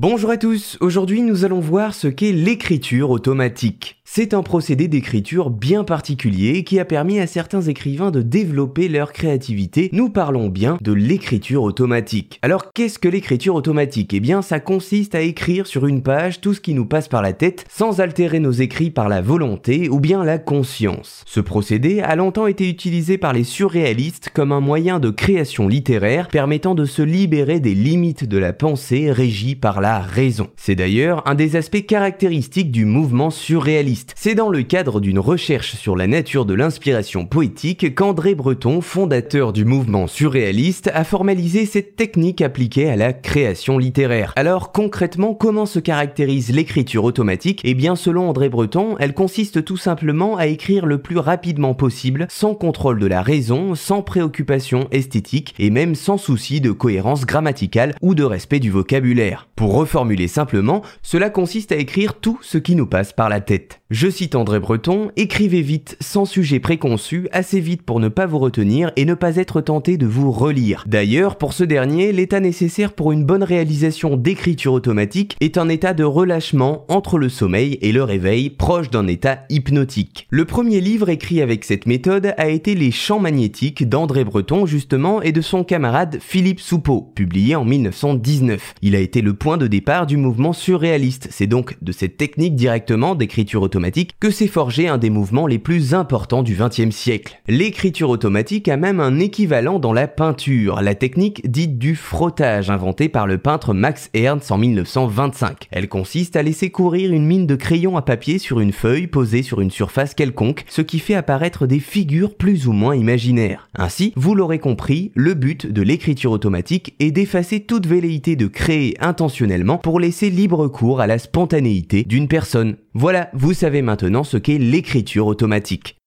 Bonjour à tous, aujourd'hui nous allons voir ce qu'est l'écriture automatique. C'est un procédé d'écriture bien particulier qui a permis à certains écrivains de développer leur créativité. Nous parlons bien de l'écriture automatique. Alors qu'est-ce que l'écriture automatique? Eh bien ça consiste à écrire sur une page tout ce qui nous passe par la tête sans altérer nos écrits par la volonté ou bien la conscience. Ce procédé a longtemps été utilisé par les surréalistes comme un moyen de création littéraire permettant de se libérer des limites de la pensée régie par la raison. C'est d'ailleurs un des aspects caractéristiques du mouvement surréaliste c'est dans le cadre d'une recherche sur la nature de l'inspiration poétique qu'André Breton, fondateur du mouvement surréaliste, a formalisé cette technique appliquée à la création littéraire. Alors concrètement, comment se caractérise l'écriture automatique? Eh bien selon André Breton, elle consiste tout simplement à écrire le plus rapidement possible, sans contrôle de la raison, sans préoccupation esthétique et même sans souci de cohérence grammaticale ou de respect du vocabulaire. Reformuler simplement, cela consiste à écrire tout ce qui nous passe par la tête. Je cite André Breton, écrivez vite, sans sujet préconçu, assez vite pour ne pas vous retenir et ne pas être tenté de vous relire. D'ailleurs, pour ce dernier, l'état nécessaire pour une bonne réalisation d'écriture automatique est un état de relâchement entre le sommeil et le réveil, proche d'un état hypnotique. Le premier livre écrit avec cette méthode a été Les champs magnétiques d'André Breton justement et de son camarade Philippe Soupeau, publié en 1919. Il a été le point de départ du mouvement surréaliste, c'est donc de cette technique directement d'écriture automatique que s'est forgé un des mouvements les plus importants du XXe siècle. L'écriture automatique a même un équivalent dans la peinture, la technique dite du frottage inventée par le peintre Max Ernst en 1925. Elle consiste à laisser courir une mine de crayon à papier sur une feuille posée sur une surface quelconque, ce qui fait apparaître des figures plus ou moins imaginaires. Ainsi, vous l'aurez compris, le but de l'écriture automatique est d'effacer toute velléité de créer intentionnellement pour laisser libre cours à la spontanéité d'une personne. Voilà, vous savez maintenant ce qu'est l'écriture automatique.